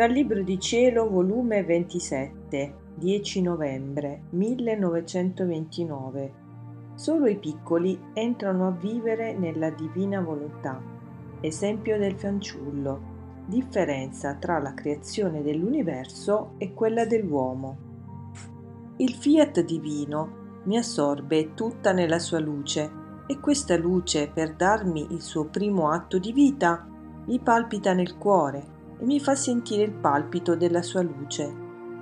Dal Libro di Cielo, volume 27, 10 novembre 1929. Solo i piccoli entrano a vivere nella divina volontà. Esempio del fanciullo. Differenza tra la creazione dell'universo e quella dell'uomo. Il fiat divino mi assorbe tutta nella sua luce e questa luce, per darmi il suo primo atto di vita, mi palpita nel cuore e mi fa sentire il palpito della sua luce,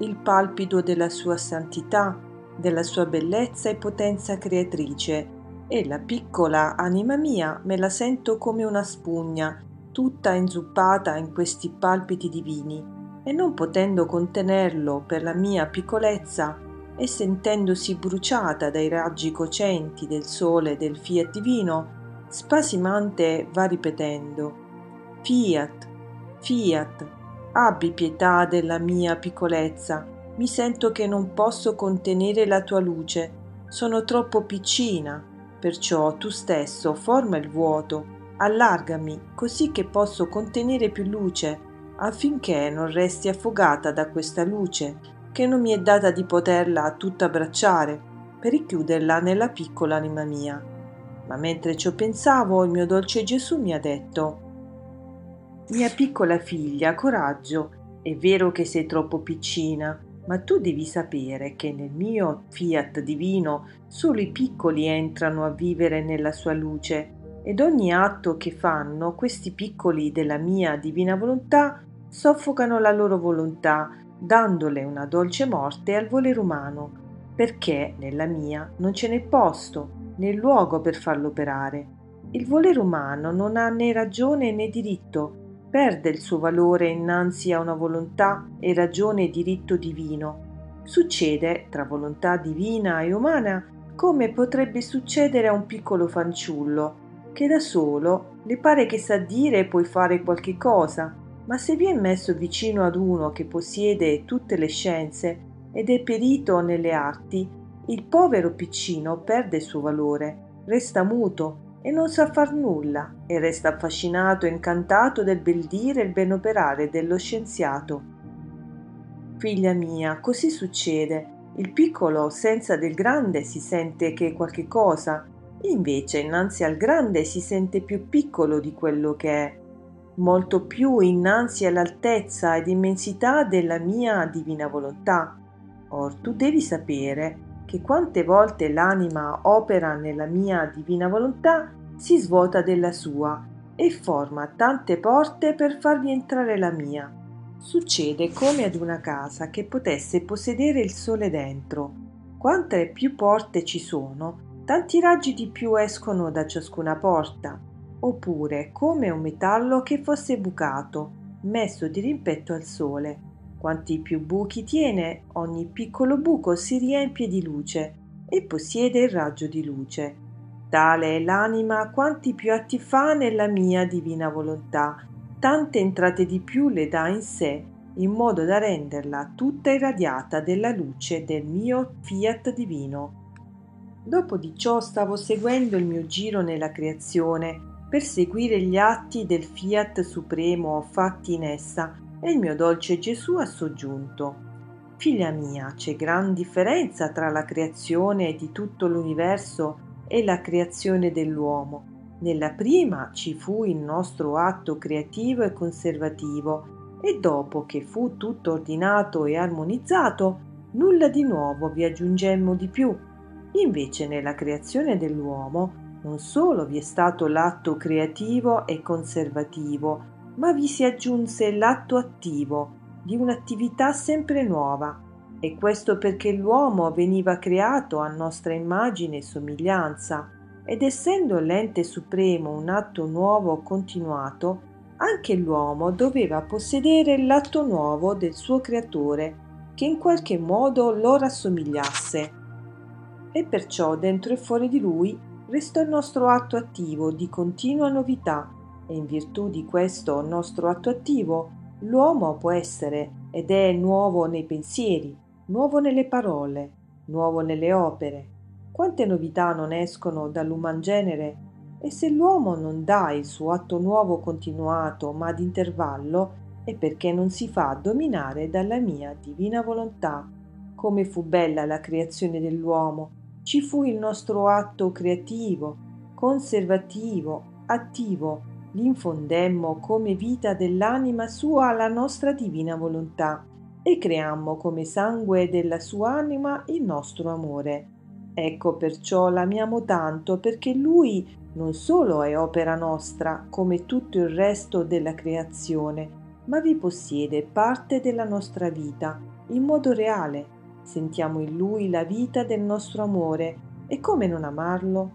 il palpito della sua santità, della sua bellezza e potenza creatrice, e la piccola anima mia me la sento come una spugna, tutta inzuppata in questi palpiti divini, e non potendo contenerlo per la mia piccolezza, e sentendosi bruciata dai raggi cocenti del sole del fiat divino, spasimante va ripetendo Fiat, fiat, abbi pietà della mia piccolezza, mi sento che non posso contenere la tua luce, sono troppo piccina, perciò tu stesso forma il vuoto, allargami così che posso contenere più luce, affinché non resti affogata da questa luce che non mi è data di poterla tutta abbracciare per richiuderla nella piccola anima mia. Ma mentre ciò pensavo, il mio dolce Gesù mi ha detto Mia piccola figlia, coraggio, è vero che sei troppo piccina, ma tu devi sapere che nel mio fiat divino solo i piccoli entrano a vivere nella sua luce ed ogni atto che fanno questi piccoli della mia divina volontà soffocano la loro volontà dandole una dolce morte al volere umano, perché nella mia non ce n'è posto né luogo per farlo operare. Il volere umano non ha né ragione né diritto, perde il suo valore innanzi a una volontà e ragione e diritto divino. Succede tra volontà divina e umana come potrebbe succedere a un piccolo fanciullo, che da solo le pare che sa dire e puoi fare qualche cosa, ma se viene messo vicino ad uno che possiede tutte le scienze ed è perito nelle arti, il povero piccino perde il suo valore, resta muto e non sa far nulla e resta affascinato e incantato del bel dire e il ben operare dello scienziato. Figlia mia, così succede. Il piccolo senza del grande si sente che è qualche cosa, invece innanzi al grande si sente più piccolo di quello che è molto più innanzi all'altezza ed immensità della mia divina volontà. Or tu devi sapere che quante volte l'anima opera nella mia divina volontà si svuota della sua e forma tante porte per farvi entrare la mia. Succede come ad una casa che potesse possedere il sole dentro. Quante più porte ci sono, tanti raggi di più escono da ciascuna porta oppure come un metallo che fosse bucato, messo di rimpetto al sole. Quanti più buchi tiene, ogni piccolo buco si riempie di luce e possiede il raggio di luce. Tale è l'anima quanti più atti fa nella mia divina volontà, tante entrate di più le dà in sé, in modo da renderla tutta irradiata della luce del mio fiat divino. Dopo di ciò stavo seguendo il mio giro nella creazione per seguire gli atti del fiat supremo fatti in essa e il mio dolce Gesù ha soggiunto. Figlia mia, c'è gran differenza tra la creazione di tutto l'universo e la creazione dell'uomo. Nella prima ci fu il nostro atto creativo e conservativo e dopo che fu tutto ordinato e armonizzato, nulla di nuovo vi aggiungemmo di più. Invece nella creazione dell'uomo non solo vi è stato l'atto creativo e conservativo, ma vi si aggiunse l'atto attivo di un'attività sempre nuova, e questo perché l'uomo veniva creato a nostra immagine e somiglianza, ed essendo l'ente supremo un atto nuovo continuato, anche l'uomo doveva possedere l'atto nuovo del suo creatore, che in qualche modo lo rassomigliasse. E perciò dentro e fuori di lui resta il nostro atto attivo di continua novità e in virtù di questo nostro atto attivo l'uomo può essere ed è nuovo nei pensieri, nuovo nelle parole, nuovo nelle opere. Quante novità non escono dall'uman genere e se l'uomo non dà il suo atto nuovo continuato ma ad intervallo, e perché non si fa dominare dalla mia divina volontà. Come fu bella la creazione dell'uomo, ci fu il nostro atto creativo, conservativo, attivo, l'infondemmo come vita dell'anima sua alla nostra divina volontà e creammo come sangue della sua anima il nostro amore. Ecco perciò l'amiamo tanto perché lui non solo è opera nostra come tutto il resto della creazione, ma vi possiede parte della nostra vita in modo reale. Sentiamo in lui la vita del nostro amore e come non amarlo?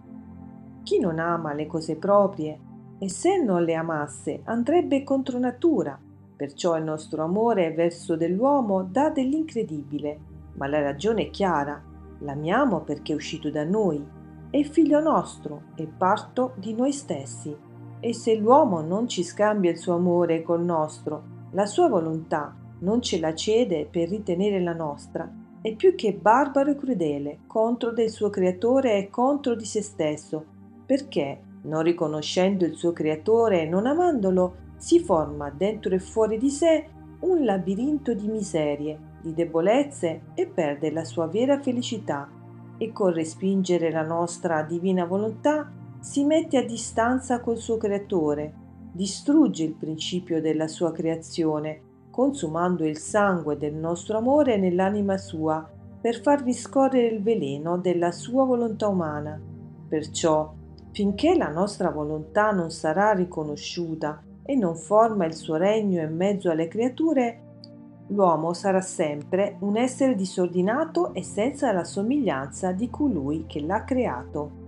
Chi non ama le cose proprie e se non le amasse andrebbe contro natura. Perciò il nostro amore verso dell'uomo dà dell'incredibile, ma la ragione è chiara. L'amiamo perché è uscito da noi, è figlio nostro e parto di noi stessi. E se l'uomo non ci scambia il suo amore col nostro, la sua volontà non ce la cede per ritenere la nostra, è più che barbaro e crudele contro del suo creatore e contro di se stesso, perché, non riconoscendo il suo creatore e non amandolo, si forma dentro e fuori di sé un labirinto di miserie, di debolezze e perde la sua vera felicità e col respingere la nostra divina volontà si mette a distanza col suo creatore, distrugge il principio della sua creazione, consumando il sangue del nostro amore nell'anima sua per farvi scorrere il veleno della sua volontà umana. Perciò, finché la nostra volontà non sarà riconosciuta e non forma il suo regno in mezzo alle creature, l'uomo sarà sempre un essere disordinato e senza la somiglianza di colui che l'ha creato.